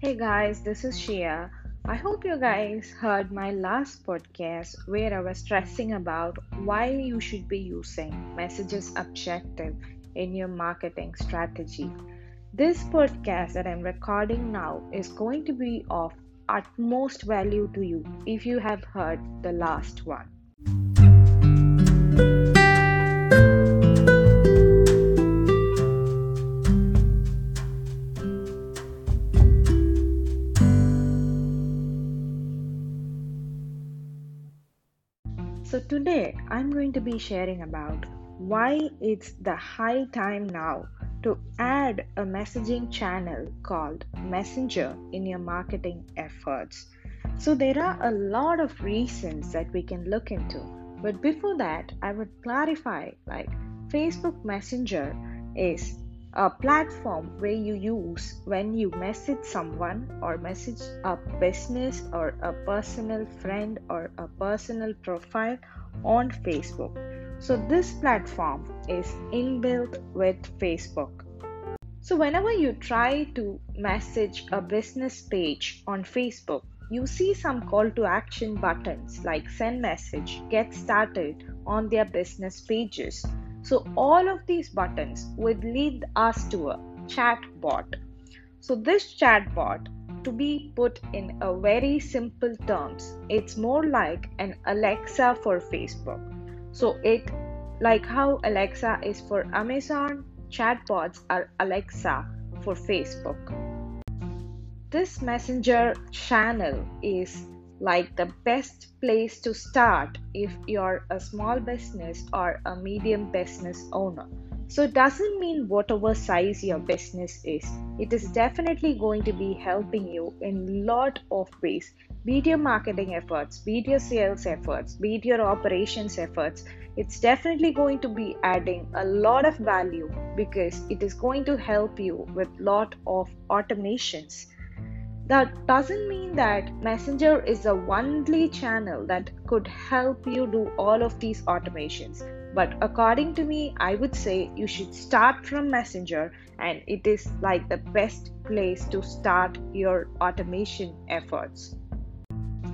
Hey guys, this is Shiya. I hope you guys heard my last podcast where I was stressing about why you should be using messages objective in your marketing strategy. This podcast that I'm recording now is going to be of utmost value to you if you have heard the last one. Today I'm going to be sharing about why it's the high time now to add a messaging channel called Messenger in your marketing efforts. So, there are a lot of reasons that we can look into. But before that, I would clarify like Facebook Messenger is a platform where you use when you message someone or message a business or a personal friend or a personal profile on Facebook. So, this platform is inbuilt with Facebook. So, whenever you try to message a business page on Facebook, you see some call to action buttons like send message, get started on their business pages. So, all of these buttons would lead us to a chat bot. So, this chat bot, to be put in a very simple terms, it's more like an Alexa for Facebook. So, it like how Alexa is for Amazon, chatbots are Alexa for Facebook. This messenger channel is like the best place to start if you're a small business or a medium business owner. So it doesn't mean whatever size your business is. It is definitely going to be helping you in lot of ways. Be it your marketing efforts, be it your sales efforts, be it your operations efforts. It's definitely going to be adding a lot of value because it is going to help you with lot of automations that doesn't mean that messenger is the only channel that could help you do all of these automations but according to me i would say you should start from messenger and it is like the best place to start your automation efforts.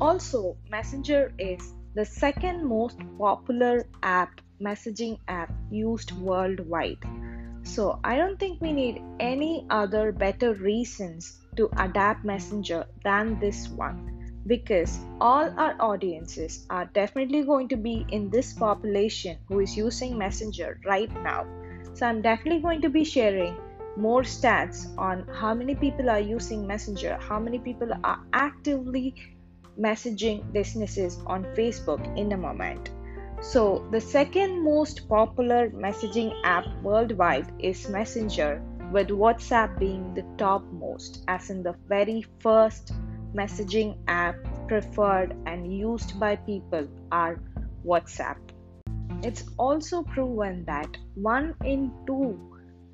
Also messenger is the second most popular app messaging app used worldwide. So I don't think we need any other better reasons to adapt Messenger than this one because all our audiences are definitely going to be in this population who is using Messenger right now. So I'm definitely going to be sharing more stats on how many people are using Messenger, how many people are actively messaging businesses on Facebook in a moment. So, the second most popular messaging app worldwide is Messenger, with WhatsApp being the topmost, as in the very first messaging app preferred and used by people are WhatsApp. It's also proven that one in two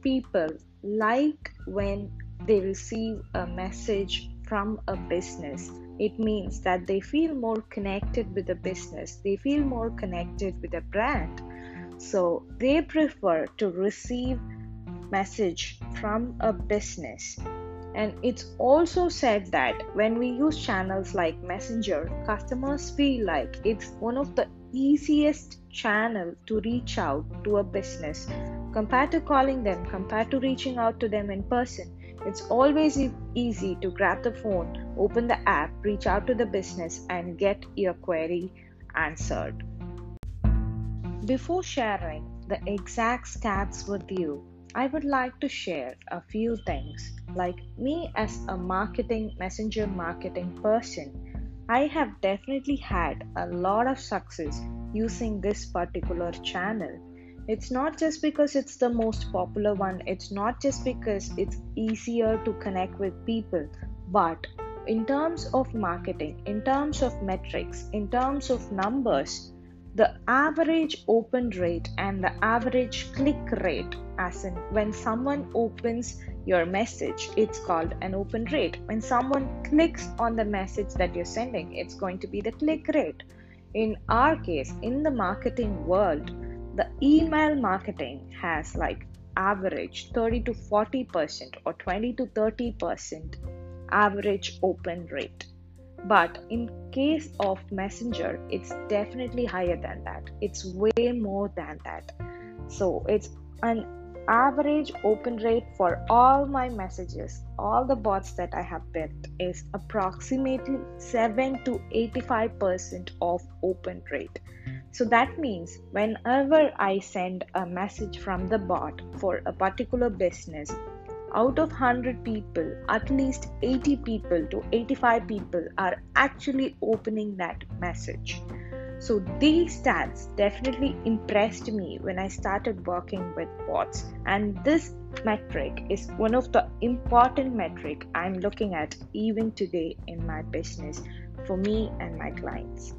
people like when they receive a message from a business. It means that they feel more connected with the business. They feel more connected with the brand. So they prefer to receive message from a business and it's also said that when we use channels like messenger customers feel like it's one of the easiest channel to reach out to a business compared to calling them compared to reaching out to them in person it's always easy to grab the phone, open the app, reach out to the business, and get your query answered. Before sharing the exact stats with you, I would like to share a few things. Like me, as a marketing messenger marketing person, I have definitely had a lot of success using this particular channel. It's not just because it's the most popular one, it's not just because it's easier to connect with people, but in terms of marketing, in terms of metrics, in terms of numbers, the average open rate and the average click rate, as in when someone opens your message, it's called an open rate. When someone clicks on the message that you're sending, it's going to be the click rate. In our case, in the marketing world, the email marketing has like average 30 to 40 percent or 20 to 30 percent average open rate. But in case of Messenger, it's definitely higher than that. It's way more than that. So it's an average open rate for all my messages, all the bots that I have built is approximately 7 to 85% of open rate. So that means whenever I send a message from the bot for a particular business, out of 100 people, at least 80 people to 85 people are actually opening that message. So these stats definitely impressed me when I started working with bots and this metric is one of the important metric I'm looking at even today in my business for me and my clients.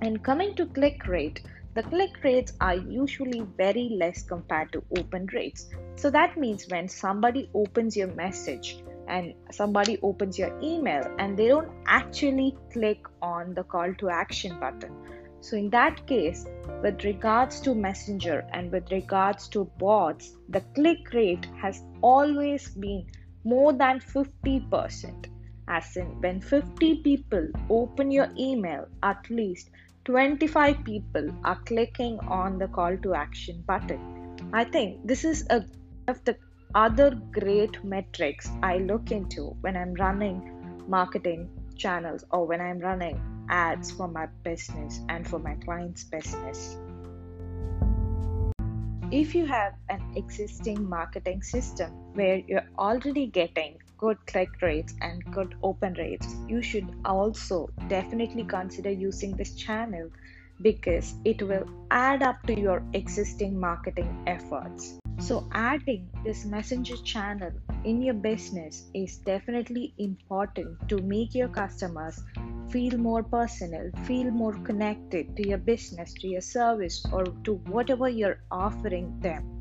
And coming to click rate, the click rates are usually very less compared to open rates. So that means when somebody opens your message and somebody opens your email and they don't actually click on the call to action button. So, in that case, with regards to Messenger and with regards to bots, the click rate has always been more than 50%. As in, when 50 people open your email, at least 25 people are clicking on the call to action button. I think this is a of the other great metrics I look into when I'm running marketing channels or when I'm running ads for my business and for my client's business. If you have an existing marketing system where you're already getting good click rates and good open rates, you should also definitely consider using this channel because it will add up to your existing marketing efforts. So, adding this messenger channel in your business is definitely important to make your customers feel more personal, feel more connected to your business, to your service, or to whatever you're offering them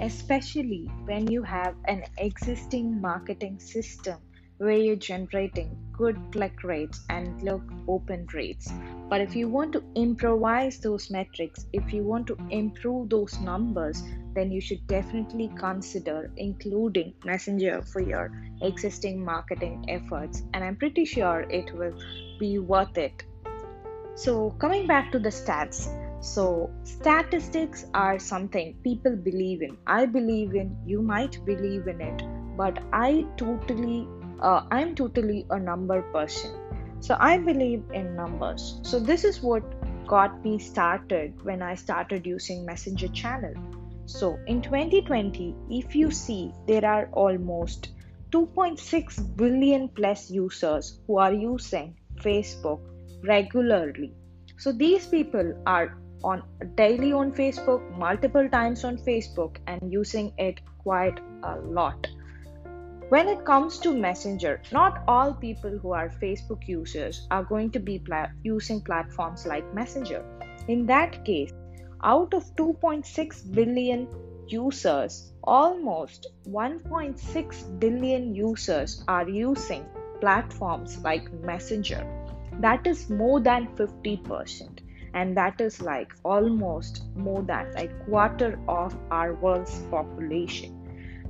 especially when you have an existing marketing system where you're generating good click rates and low open rates. But if you want to improvise those metrics, if you want to improve those numbers, then you should definitely consider including Messenger for your existing marketing efforts. And I'm pretty sure it will be worth it. So, coming back to the stats, so, statistics are something people believe in. I believe in, you might believe in it, but I totally, uh, I'm totally a number person. So, I believe in numbers. So, this is what got me started when I started using Messenger channel. So, in 2020, if you see, there are almost 2.6 billion plus users who are using Facebook regularly. So, these people are on daily on Facebook, multiple times on Facebook, and using it quite a lot. When it comes to Messenger, not all people who are Facebook users are going to be pla- using platforms like Messenger. In that case, out of 2.6 billion users, almost 1.6 billion users are using platforms like Messenger. That is more than 50% and that is like almost more than like quarter of our world's population.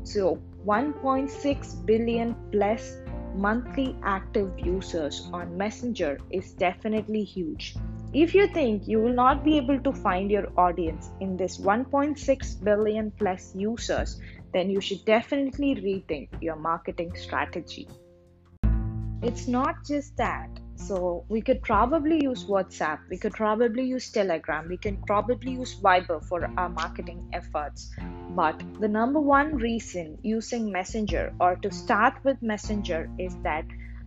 So 1.6 billion plus monthly active users on messenger is definitely huge if you think you will not be able to find your audience in this 1.6 billion plus users then you should definitely rethink your marketing strategy it's not just that so we could probably use WhatsApp, we could probably use Telegram, we can probably use Viber for our marketing efforts. But the number one reason using Messenger or to start with Messenger is that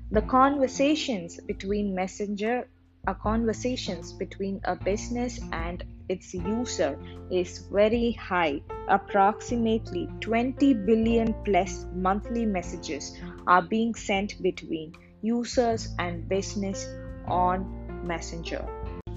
the conversations between Messenger are conversations between a business and its user is very high. Approximately 20 billion plus monthly messages are being sent between users and business on Messenger.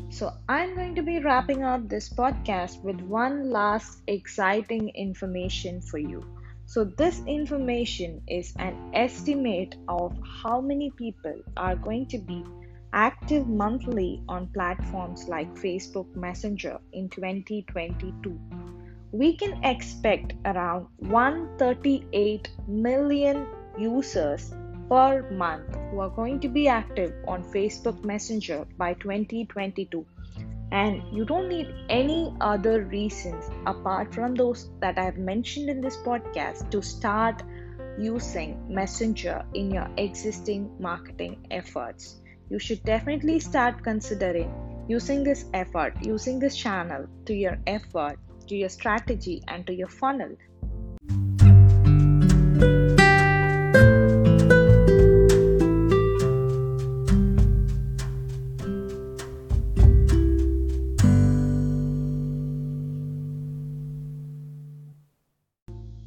So, I'm going to be wrapping up this podcast with one last exciting information for you. So, this information is an estimate of how many people are going to be active monthly on platforms like Facebook Messenger in 2022. We can expect around 138 million users per month who are going to be active on Facebook Messenger by 2022. And you don't need any other reasons apart from those that I've mentioned in this podcast to start using Messenger in your existing marketing efforts. You should definitely start considering using this effort, using this channel to your effort, to your strategy, and to your funnel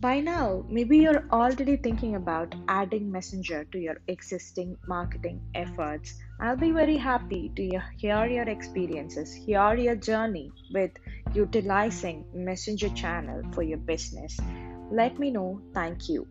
By now, maybe you're already thinking about adding Messenger to your existing marketing efforts. I'll be very happy to hear your experiences, hear your journey with utilizing Messenger channel for your business. Let me know. Thank you.